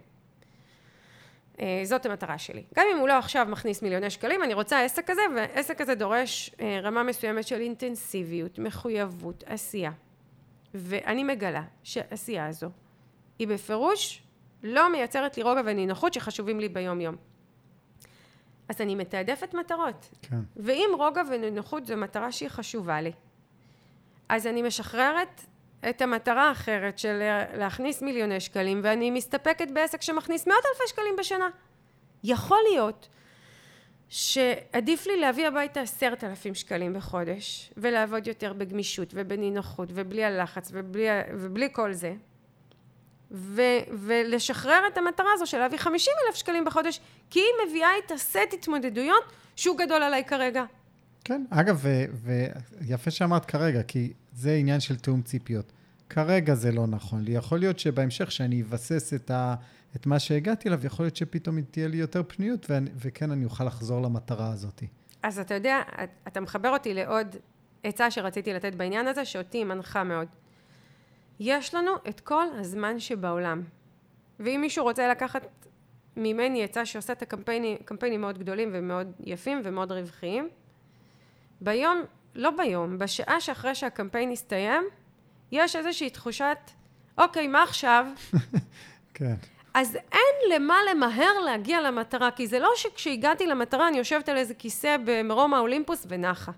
אה, זאת המטרה שלי. גם אם הוא לא עכשיו מכניס מיליוני שקלים, אני רוצה עסק כזה, ועסק כזה דורש רמה מסוימת של אינטנסיביות, מחויבות, עשייה. ואני מגלה שהעשייה הזו היא בפירוש לא מייצרת לי רוגע ונינוחות שחשובים לי ביום יום. אז אני מתעדפת מטרות. כן. ואם רוגע ונינוחות זו מטרה שהיא חשובה לי, אז אני משחררת את המטרה האחרת של להכניס מיליוני שקלים, ואני מסתפקת בעסק שמכניס מאות אלפי שקלים בשנה. יכול להיות שעדיף לי להביא הביתה עשרת אלפים שקלים בחודש, ולעבוד יותר בגמישות ובנינוחות ובלי הלחץ ובלי, ובלי כל זה, ו, ולשחרר את המטרה הזו של להביא חמישים אלף שקלים בחודש, כי היא מביאה את הסט התמודדויות שהוא גדול עליי כרגע. כן, אגב, ויפה שאמרת כרגע, כי זה עניין של תיאום ציפיות. כרגע זה לא נכון לי. יכול להיות שבהמשך, שאני אבסס את, ה, את מה שהגעתי אליו, יכול להיות שפתאום תהיה לי יותר פניות, ואני, וכן, אני אוכל לחזור למטרה הזאת. אז אתה יודע, אתה מחבר אותי לעוד עצה שרציתי לתת בעניין הזה, שאותי מנחה מאוד. יש לנו את כל הזמן שבעולם. ואם מישהו רוצה לקחת ממני עצה שעושה את הקמפיינים, קמפיינים מאוד גדולים ומאוד יפים ומאוד רווחיים, ביום, לא ביום, בשעה שאחרי שהקמפיין יסתיים, יש איזושהי תחושת, אוקיי, מה עכשיו? כן. אז אין למה למהר להגיע למטרה, כי זה לא שכשהגעתי למטרה אני יושבת על איזה כיסא במרום האולימפוס ונחה.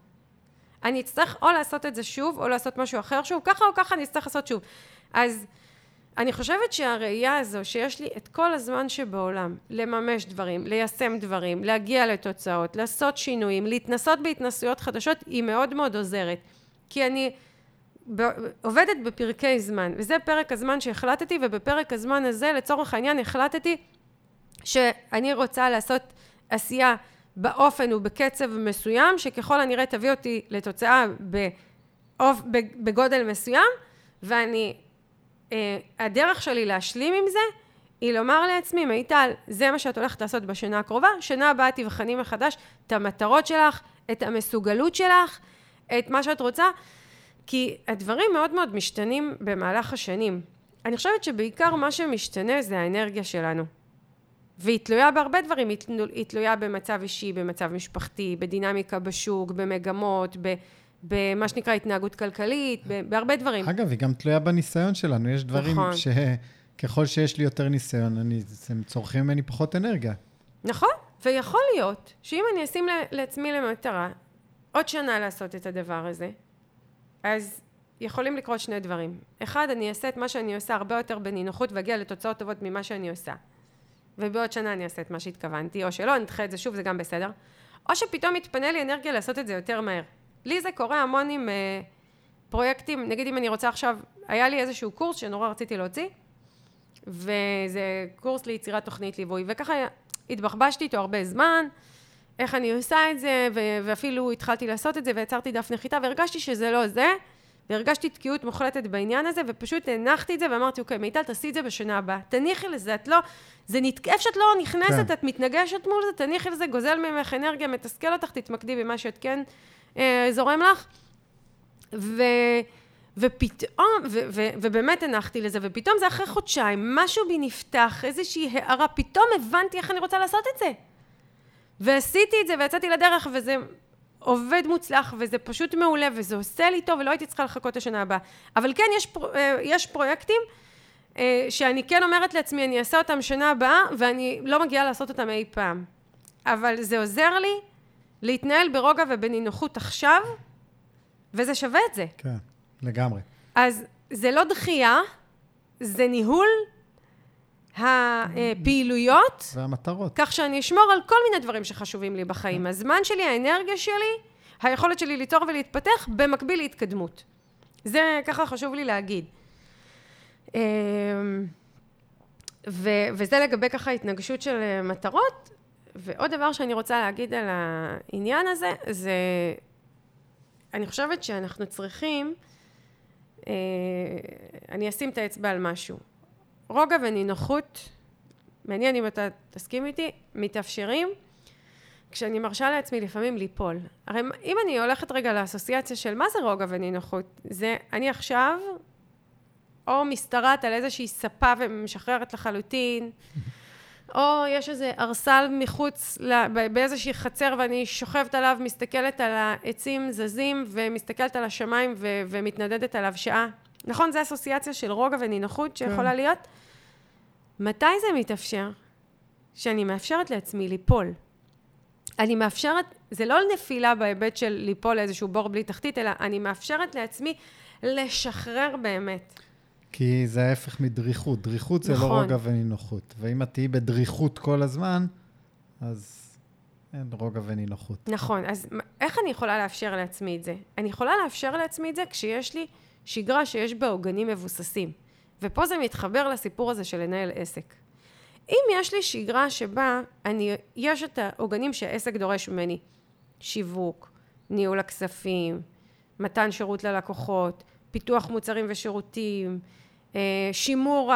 אני אצטרך או לעשות את זה שוב, או לעשות משהו אחר שוב, ככה או ככה אני אצטרך לעשות שוב. אז אני חושבת שהראייה הזו, שיש לי את כל הזמן שבעולם לממש דברים, ליישם דברים, להגיע לתוצאות, לעשות שינויים, להתנסות בהתנסויות חדשות, היא מאוד מאוד עוזרת. כי אני עובדת בפרקי זמן, וזה פרק הזמן שהחלטתי, ובפרק הזמן הזה, לצורך העניין, החלטתי שאני רוצה לעשות עשייה באופן ובקצב מסוים, שככל הנראה תביא אותי לתוצאה באופ, בגודל מסוים, ואני אה, הדרך שלי להשלים עם זה, היא לומר לעצמי, מיטל, זה מה שאת הולכת לעשות בשנה הקרובה, שנה הבאה תבחני מחדש את המטרות שלך, את המסוגלות שלך, את מה שאת רוצה, כי הדברים מאוד מאוד משתנים במהלך השנים. אני חושבת שבעיקר מה שמשתנה זה האנרגיה שלנו. והיא תלויה בהרבה דברים, היא תלו- היא תלויה במצב אישי, במצב משפחתי, בדינמיקה בשוק, במגמות, ב- במה שנקרא התנהגות כלכלית, בהרבה דברים. אגב, היא גם תלויה בניסיון שלנו. יש דברים נכון. שככל שיש לי יותר ניסיון, אני, הם צורכים ממני פחות אנרגיה. נכון, ויכול להיות שאם אני אשים לעצמי למטרה עוד שנה לעשות את הדבר הזה, אז יכולים לקרות שני דברים. אחד, אני אעשה את מה שאני עושה הרבה יותר בנינוחות ואגיע לתוצאות טובות ממה שאני עושה. ובעוד שנה אני אעשה את מה שהתכוונתי, או שלא, אני אדחה את זה שוב, זה גם בסדר. או שפתאום יתפנה לי אנרגיה לעשות את זה יותר מהר. לי זה קורה המון עם אה, פרויקטים, נגיד אם אני רוצה עכשיו, היה לי איזשהו קורס שנורא רציתי להוציא, וזה קורס ליצירת תוכנית ליווי, וככה התבחבשתי איתו הרבה זמן, איך אני עושה את זה, ואפילו התחלתי לעשות את זה, ויצרתי דף נחיתה, והרגשתי שזה לא זה, והרגשתי תקיעות מוחלטת בעניין הזה, ופשוט הנחתי את זה, ואמרתי, אוקיי, מיטל, תעשי את זה בשנה הבאה. תניחי לזה, את לא... זה נת... איפה שאת לא נכנסת, כן. את מתנגשת מול זה, תניחי לזה, גוזל ממך אנרגיה, מתסכל אותך, תתמקדי במה שאת כן אה, זורם לך. ו... ופתאום, ו- ו- ובאמת הנחתי לזה, ופתאום זה אחרי חודשיים, משהו בי נפתח, איזושהי הערה, פתאום הבנתי איך אני רוצה לעשות את זה. ועשיתי את זה, ויצאתי לדרך, וזה עובד מוצלח, וזה פשוט מעולה, וזה עושה לי טוב, ולא הייתי צריכה לחכות לשנה הבאה. אבל כן, יש, פר- אה, יש פרויקטים אה, שאני כן אומרת לעצמי, אני אעשה אותם שנה הבאה, ואני לא מגיעה לעשות אותם אי פעם. אבל זה עוזר לי להתנהל ברוגע ובנינוחות עכשיו, וזה שווה את זה. כן, לגמרי. אז זה לא דחייה, זה ניהול הפעילויות, והמטרות. כך שאני אשמור על כל מיני דברים שחשובים לי בחיים. הזמן שלי, האנרגיה שלי, היכולת שלי ליצור ולהתפתח, במקביל להתקדמות. זה ככה חשוב לי להגיד. אמ, ו- וזה לגבי ככה התנגשות של אה, מטרות. ועוד דבר שאני רוצה להגיד על העניין הזה, זה... אני חושבת שאנחנו צריכים... אה, אני אשים את האצבע על משהו. רוגע ונינוחות, מעניין אם אתה תסכים איתי, מתאפשרים כשאני מרשה לעצמי לפעמים ליפול. הרי אם אני הולכת רגע לאסוציאציה של מה זה רוגע ונינוחות, זה אני עכשיו או משתרעת על איזושהי ספה ומשחררת לחלוטין, או יש איזה ארסל מחוץ, ל- ב- באיזושהי חצר ואני שוכבת עליו, מסתכלת על העצים זזים ומסתכלת על השמיים ו- ומתנדדת עליו שעה. נכון? זו אסוציאציה של רוגע ונינוחות שיכולה כן. להיות? מתי זה מתאפשר? שאני מאפשרת לעצמי ליפול. אני מאפשרת, זה לא נפילה בהיבט של ליפול לאיזשהו בור בלי תחתית, אלא אני מאפשרת לעצמי לשחרר באמת. כי זה ההפך מדריכות. דריכות זה נכון. לא רוגע ונינוחות. ואם את תהיי בדריכות כל הזמן, אז אין רוגע ונינוחות. נכון, אז איך אני יכולה לאפשר לעצמי את זה? אני יכולה לאפשר לעצמי את זה כשיש לי שגרה שיש בה עוגנים מבוססים. ופה זה מתחבר לסיפור הזה של לנהל עסק. אם יש לי שגרה שבה אני, יש את העוגנים שהעסק דורש ממני, שיווק, ניהול הכספים, מתן שירות ללקוחות, פיתוח מוצרים ושירותים, אה, שימור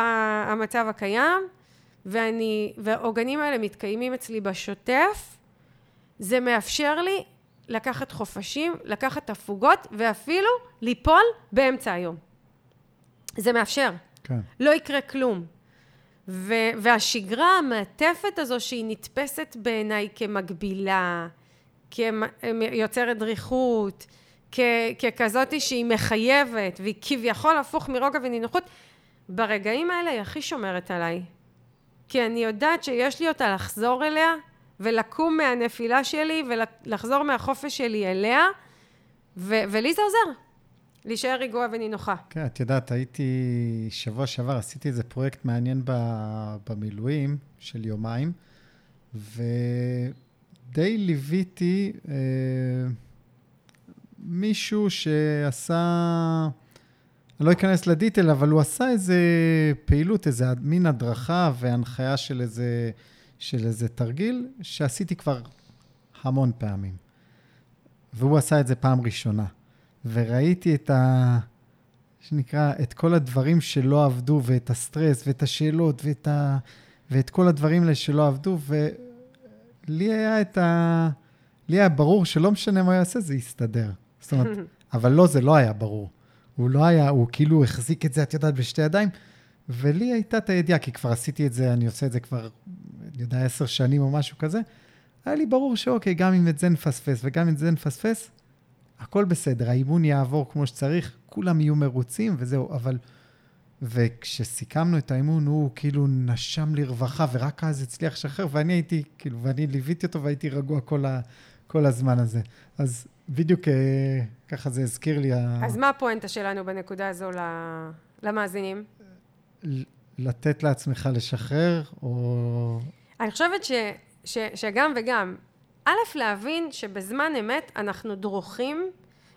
המצב הקיים, ואני, והעוגנים האלה מתקיימים אצלי בשוטף, זה מאפשר לי לקחת חופשים, לקחת הפוגות, ואפילו ליפול באמצע היום. זה מאפשר. כן. לא יקרה כלום. ו- והשגרה המעטפת הזו שהיא נתפסת בעיניי כמגבילה, כיוצרת דריכות, כ- ככזאת שהיא מחייבת, והיא כביכול הפוך מרוגע ונינוחות, ברגעים האלה היא הכי שומרת עליי. כי אני יודעת שיש לי אותה לחזור אליה, ולקום מהנפילה שלי, ולחזור מהחופש שלי אליה, ו- ולי זה עוזר. להישאר רגועה ונינוחה. כן, את יודעת, הייתי, שבוע שעבר עשיתי איזה פרויקט מעניין ב, במילואים של יומיים, ודי ליוויתי אה, מישהו שעשה, אני לא אכנס לדיטל, אבל הוא עשה איזה פעילות, איזה מין הדרכה והנחיה של איזה, של איזה תרגיל, שעשיתי כבר המון פעמים. והוא עשה את זה פעם ראשונה. וראיתי את ה... שנקרא, את כל הדברים שלא עבדו, ואת הסטרס, ואת השאלות, ואת, ה... ואת כל הדברים האלה שלא עבדו, ולי היה את ה... לי היה ברור שלא משנה מה הוא יעשה, זה יסתדר. זאת אומרת, אבל לא, זה לא היה ברור. הוא לא היה, הוא כאילו החזיק את זה, את יודעת, בשתי ידיים, ולי הייתה את הידיעה, כי כבר עשיתי את זה, אני עושה את זה כבר, אני יודע, עשר שנים או משהו כזה. היה לי ברור שאוקיי, גם אם את זה נפספס וגם אם את זה נפספס, הכל בסדר, האימון יעבור כמו שצריך, כולם יהיו מרוצים וזהו, אבל... וכשסיכמנו את האימון, הוא כאילו נשם לרווחה, ורק אז הצליח לשחרר, ואני הייתי, כאילו, ואני ליוויתי אותו והייתי רגוע כל, ה, כל הזמן הזה. אז בדיוק אה, ככה זה הזכיר לי... אז מה הפואנטה שלנו בנקודה הזו למאזינים? לתת לעצמך לשחרר, או... אני חושבת ש, ש, שגם וגם. א', להבין שבזמן אמת אנחנו דרוכים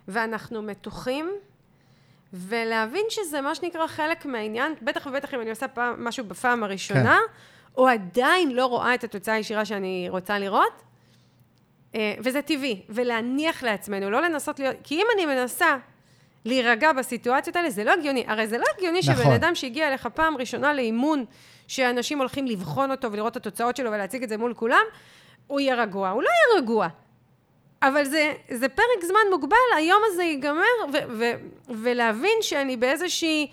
ואנחנו מתוחים, ולהבין שזה מה שנקרא חלק מהעניין, בטח ובטח אם אני עושה פעם, משהו בפעם הראשונה, כן. או עדיין לא רואה את התוצאה הישירה שאני רוצה לראות, אה, וזה טבעי, ולהניח לעצמנו, לא לנסות להיות, כי אם אני מנסה להירגע בסיטואציות האלה, זה לא הגיוני. הרי זה לא הגיוני נכון. שבן אדם שהגיע אליך פעם ראשונה לאימון, שאנשים הולכים לבחון אותו ולראות את התוצאות שלו ולהציג את זה מול כולם, הוא יהיה רגוע. הוא לא יהיה רגוע. אבל זה, זה פרק זמן מוגבל, היום הזה ייגמר, ו- ו- ולהבין שאני באיזושהי,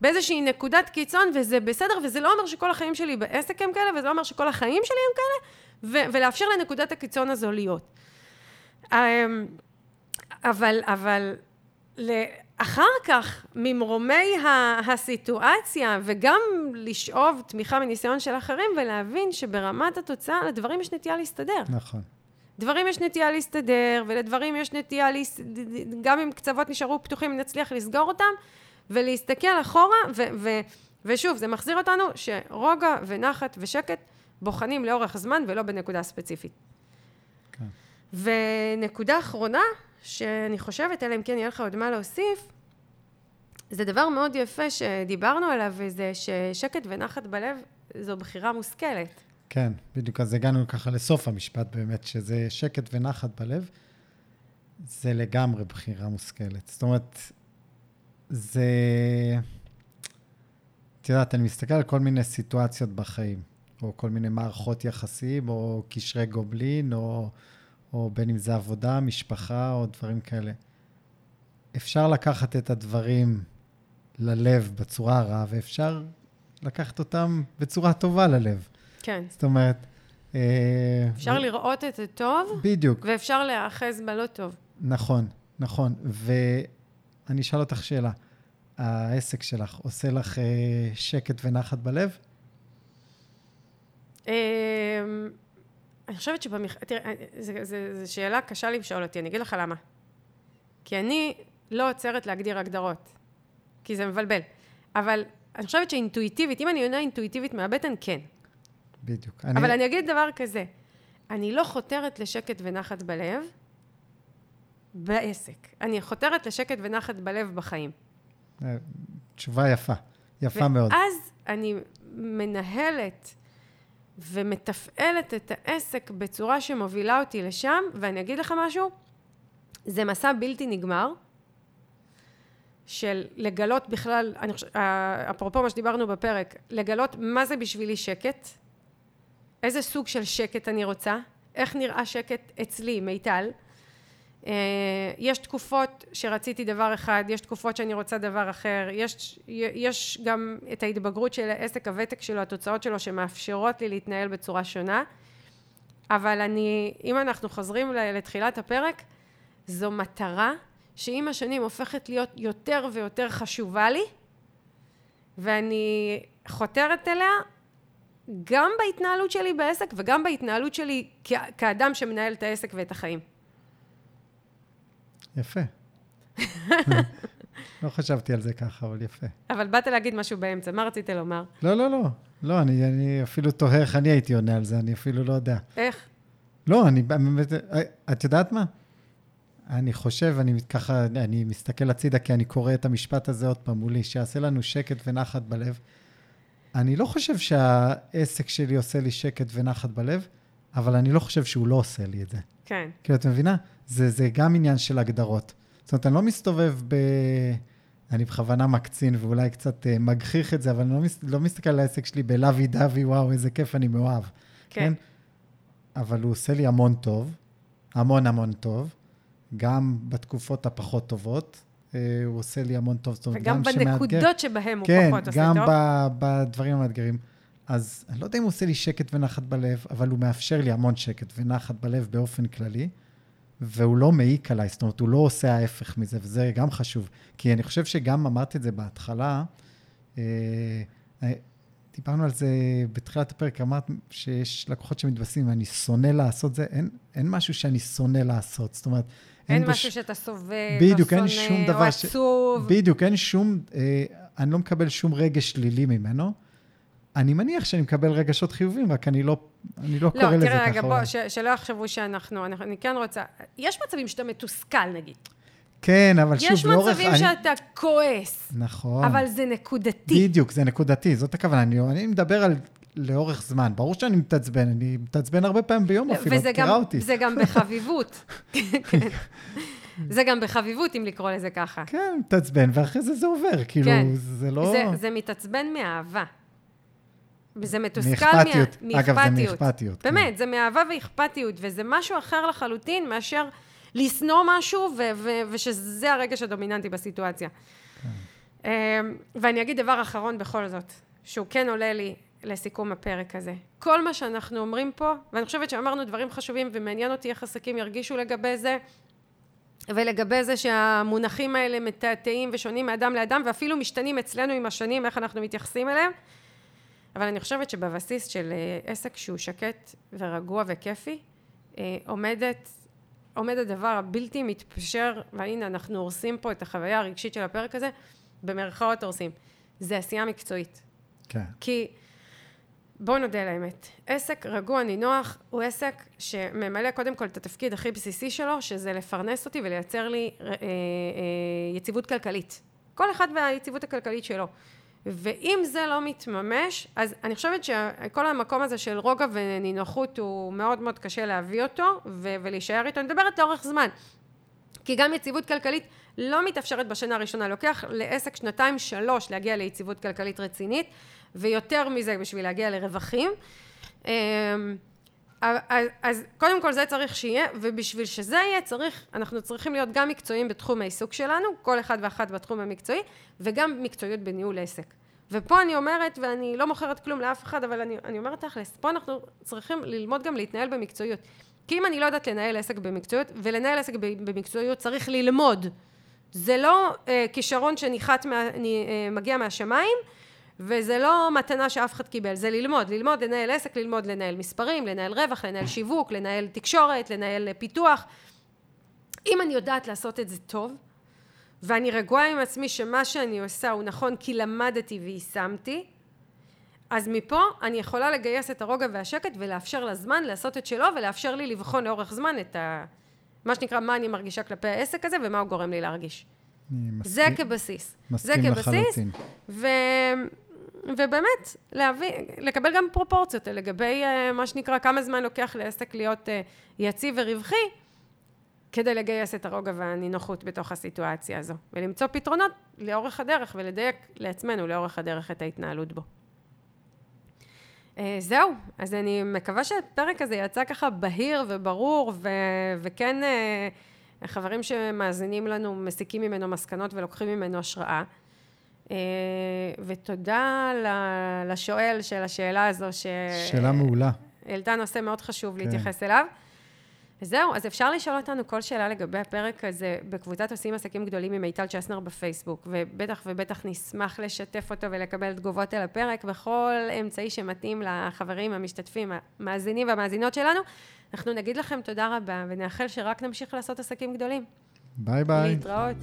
באיזושהי נקודת קיצון, וזה בסדר, וזה לא אומר שכל החיים שלי בעסק הם כאלה, וזה לא אומר שכל החיים שלי הם כאלה, ו- ולאפשר לנקודת הקיצון הזו להיות. אמ, אבל, אבל אחר כך, ממרומי הסיטואציה, וגם לשאוב תמיכה מניסיון של אחרים, ולהבין שברמת התוצאה, לדברים יש נטייה להסתדר. נכון. דברים יש נטייה להסתדר, ולדברים יש נטייה, להס... גם אם קצוות נשארו פתוחים, נצליח לסגור אותם, ולהסתכל אחורה, ו... ו... ושוב, זה מחזיר אותנו שרוגע ונחת ושקט בוחנים לאורך זמן ולא בנקודה ספציפית. כן. ונקודה אחרונה, שאני חושבת, אלא אם כן יהיה לך עוד מה להוסיף, זה דבר מאוד יפה שדיברנו עליו, וזה ששקט ונחת בלב זו בחירה מושכלת. כן, בדיוק, אז הגענו ככה לסוף המשפט באמת, שזה שקט ונחת בלב, זה לגמרי בחירה מושכלת. זאת אומרת, זה... את יודעת, אני מסתכל על כל מיני סיטואציות בחיים, או כל מיני מערכות יחסים, או קשרי גובלין, או, או בין אם זה עבודה, משפחה, או דברים כאלה. אפשר לקחת את הדברים ללב בצורה רעה, ואפשר לקחת אותם בצורה טובה ללב. כן. זאת אומרת... אה, אפשר ו... לראות את הטוב. בדיוק. ואפשר להיאחז בלא טוב. נכון, נכון. ואני אשאל אותך שאלה. העסק שלך עושה לך אה, שקט ונחת בלב? אני חושבת שבמכ... תראה, זו שאלה קשה לי לשאול אותי, אני אגיד לך למה. כי אני לא עוצרת להגדיר הגדרות, כי זה מבלבל. אבל אני חושבת שאינטואיטיבית, אם אני עונה אינטואיטיבית מהבטן, כן. בדיוק. אני... אבל אני אגיד דבר כזה, אני לא חותרת לשקט ונחת בלב בעסק. אני חותרת לשקט ונחת בלב בחיים. אה, תשובה יפה, יפה ואז מאוד. ואז אני מנהלת ומתפעלת את העסק בצורה שמובילה אותי לשם, ואני אגיד לך משהו, זה מסע בלתי נגמר. של לגלות בכלל, אני חושב, אפרופו מה שדיברנו בפרק, לגלות מה זה בשבילי שקט, איזה סוג של שקט אני רוצה, איך נראה שקט אצלי, מיטל. אה, יש תקופות שרציתי דבר אחד, יש תקופות שאני רוצה דבר אחר, יש, יש גם את ההתבגרות של העסק, הוותק שלו, התוצאות שלו, שמאפשרות לי להתנהל בצורה שונה. אבל אני, אם אנחנו חוזרים לתחילת הפרק, זו מטרה שעם השנים הופכת להיות יותר ויותר חשובה לי, ואני חותרת אליה גם בהתנהלות שלי בעסק וגם בהתנהלות שלי כאדם שמנהל את העסק ואת החיים. יפה. לא חשבתי על זה ככה, אבל יפה. אבל באת להגיד משהו באמצע, מה רצית לומר? לא, לא, לא. לא, אני, אני אפילו תוהה איך אני הייתי עונה על זה, אני אפילו לא יודע. איך? לא, אני באמת, את יודעת מה? אני חושב, אני ככה, אני מסתכל הצידה, כי אני קורא את המשפט הזה עוד פעם מולי, שיעשה לנו שקט ונחת בלב. אני לא חושב שהעסק שלי עושה לי שקט ונחת בלב, אבל אני לא חושב שהוא לא עושה לי את זה. כן. כאילו, את מבינה? זה, זה גם עניין של הגדרות. זאת אומרת, אני לא מסתובב ב... אני בכוונה מקצין ואולי קצת uh, מגחיך את זה, אבל אני לא, מס... לא מסתכל על העסק שלי בלאבי דאבי, וואו, איזה כיף אני מאוהב. כן. כן. אבל הוא עושה לי המון טוב, המון המון טוב, גם בתקופות הפחות טובות, אה, הוא עושה לי המון טוב. זאת אומרת, וגם גם שמאתגר- בנקודות שבהם הוא כן, פחות עושה גם טוב. ב- בדברים המאתגרים. אז אני לא יודע אם הוא עושה לי שקט ונחת בלב, אבל הוא מאפשר לי המון שקט ונחת בלב באופן כללי, והוא לא מעיק עליי, זאת אומרת, הוא לא עושה ההפך מזה, וזה גם חשוב. כי אני חושב שגם אמרתי את זה בהתחלה, אה, אה, דיברנו על זה בתחילת הפרק, אמרת שיש לקוחות שמתבססים, אני שונא לעשות זה, אין, אין משהו שאני שונא לעשות, זאת אומרת, אין בו משהו ש- שאתה סובל, בדיוק, אין או שונא, או ש- עצוב. בדיוק, אין שום, אה, אני לא מקבל שום רגש שלילי ממנו. אני מניח שאני מקבל רגשות חיוביים, רק אני לא, אני לא, לא, קורא לזה תראה, ככה. רגע, בוא. ש- שלא יחשבו שאנחנו, אנחנו- אני כן רוצה, יש מצבים שאתה מתוסכל, נגיד. כן, אבל שוב, יש לאורך... מצבים אני- שאתה כועס, נכון. אבל זה נקודתי. בדיוק, זה נקודתי, זאת הכוונה. אני, אני מדבר על לאורך זמן. ברור שאני מתעצבן, אני מתעצבן הרבה פעמים ביום אפילו, את וזה מכירה אותי. זה גם בחביבות. זה גם בחביבות, אם לקרוא לזה ככה. כן, מתעצבן, ואחרי זה זה עובר, כאילו, כן. זה לא... זה, זה מתעצבן מאהבה. וזה מתוסכל מאכפתיות. מה, אגב, זה מאכפתיות, כן. באמת, זה מאהבה ואכפתיות, וזה משהו אחר לחלוטין מאשר לשנוא משהו, ו- ו- ושזה הרגש הדומיננטי בסיטואציה. כן. אמ, ואני אגיד דבר אחרון בכל זאת, שהוא כן עולה לי לסיכום הפרק הזה. כל מה שאנחנו אומרים פה, ואני חושבת שאמרנו דברים חשובים, ומעניין אותי איך עסקים ירגישו לגבי זה, ולגבי זה שהמונחים האלה מתעתעים ושונים מאדם לאדם, ואפילו משתנים אצלנו עם השנים, איך אנחנו מתייחסים אליהם. אבל אני חושבת שבבסיס של אה, עסק שהוא שקט ורגוע וכיפי, אה, עומדת, עומד הדבר הבלתי מתפשר, והנה אנחנו הורסים פה את החוויה הרגשית של הפרק הזה, במרכאות הורסים. זה עשייה מקצועית. כן. כי בואו נודה על האמת, עסק רגוע נינוח הוא עסק שממלא קודם כל את התפקיד הכי בסיסי שלו, שזה לפרנס אותי ולייצר לי אה, אה, יציבות כלכלית. כל אחד והיציבות הכלכלית שלו. ואם זה לא מתממש, אז אני חושבת שכל המקום הזה של רוגע ונינוחות הוא מאוד מאוד קשה להביא אותו ו- ולהישאר איתו. אני מדברת לאורך זמן. כי גם יציבות כלכלית לא מתאפשרת בשנה הראשונה. לוקח לעסק שנתיים, שלוש להגיע ליציבות כלכלית רצינית, ויותר מזה בשביל להגיע לרווחים. אמ, אז, אז קודם כל זה צריך שיהיה, ובשביל שזה יהיה צריך, אנחנו צריכים להיות גם מקצועיים בתחום העיסוק שלנו, כל אחד ואחת בתחום המקצועי, וגם מקצועיות בניהול עסק. ופה אני אומרת, ואני לא מוכרת כלום לאף אחד, אבל אני, אני אומרת תכלס, פה אנחנו צריכים ללמוד גם להתנהל במקצועיות. כי אם אני לא יודעת לנהל עסק במקצועיות, ולנהל עסק במקצועיות צריך ללמוד. זה לא אה, כישרון שניחת, מה, אני, אה, מגיע מהשמיים, וזה לא מתנה שאף אחד קיבל, זה ללמוד, ללמוד לנהל עסק, ללמוד לנהל מספרים, לנהל רווח, לנהל שיווק, לנהל תקשורת, לנהל פיתוח. אם אני יודעת לעשות את זה טוב, ואני רגועה עם עצמי שמה שאני עושה הוא נכון כי למדתי ויישמתי, אז מפה אני יכולה לגייס את הרוגע והשקט ולאפשר לזמן לעשות את שלו ולאפשר לי לבחון לאורך זמן את ה... מה שנקרא, מה אני מרגישה כלפי העסק הזה ומה הוא גורם לי להרגיש. אני זה מסכים- כבסיס. מסכים זה כבסיס, לחלוטין. ו... ובאמת, להביא, לקבל גם פרופורציות לגבי uh, מה שנקרא, כמה זמן לוקח לעסק להיות uh, יציב ורווחי, כדי לגייס את הרוגע והנינוחות בתוך הסיטואציה הזו, ולמצוא פתרונות לאורך הדרך, ולדייק לעצמנו לאורך הדרך את ההתנהלות בו. Uh, זהו, אז אני מקווה שהפרק הזה יצא ככה בהיר וברור, ו... וכן uh, חברים שמאזינים לנו מסיקים ממנו מסקנות ולוקחים ממנו השראה. Uh, ותודה לשואל של השאלה הזו, ש... שאלה מעולה. העלתה נושא מאוד חשוב כן. להתייחס אליו. זהו, אז אפשר לשאול אותנו כל שאלה לגבי הפרק הזה בקבוצת עושים עסקים גדולים עם מיטל צ'סנר בפייסבוק, ובטח ובטח נשמח לשתף אותו ולקבל תגובות על הפרק בכל אמצעי שמתאים לחברים, המשתתפים, המאזינים והמאזינות שלנו. אנחנו נגיד לכם תודה רבה, ונאחל שרק נמשיך לעשות עסקים גדולים. ביי ביי. להתראות.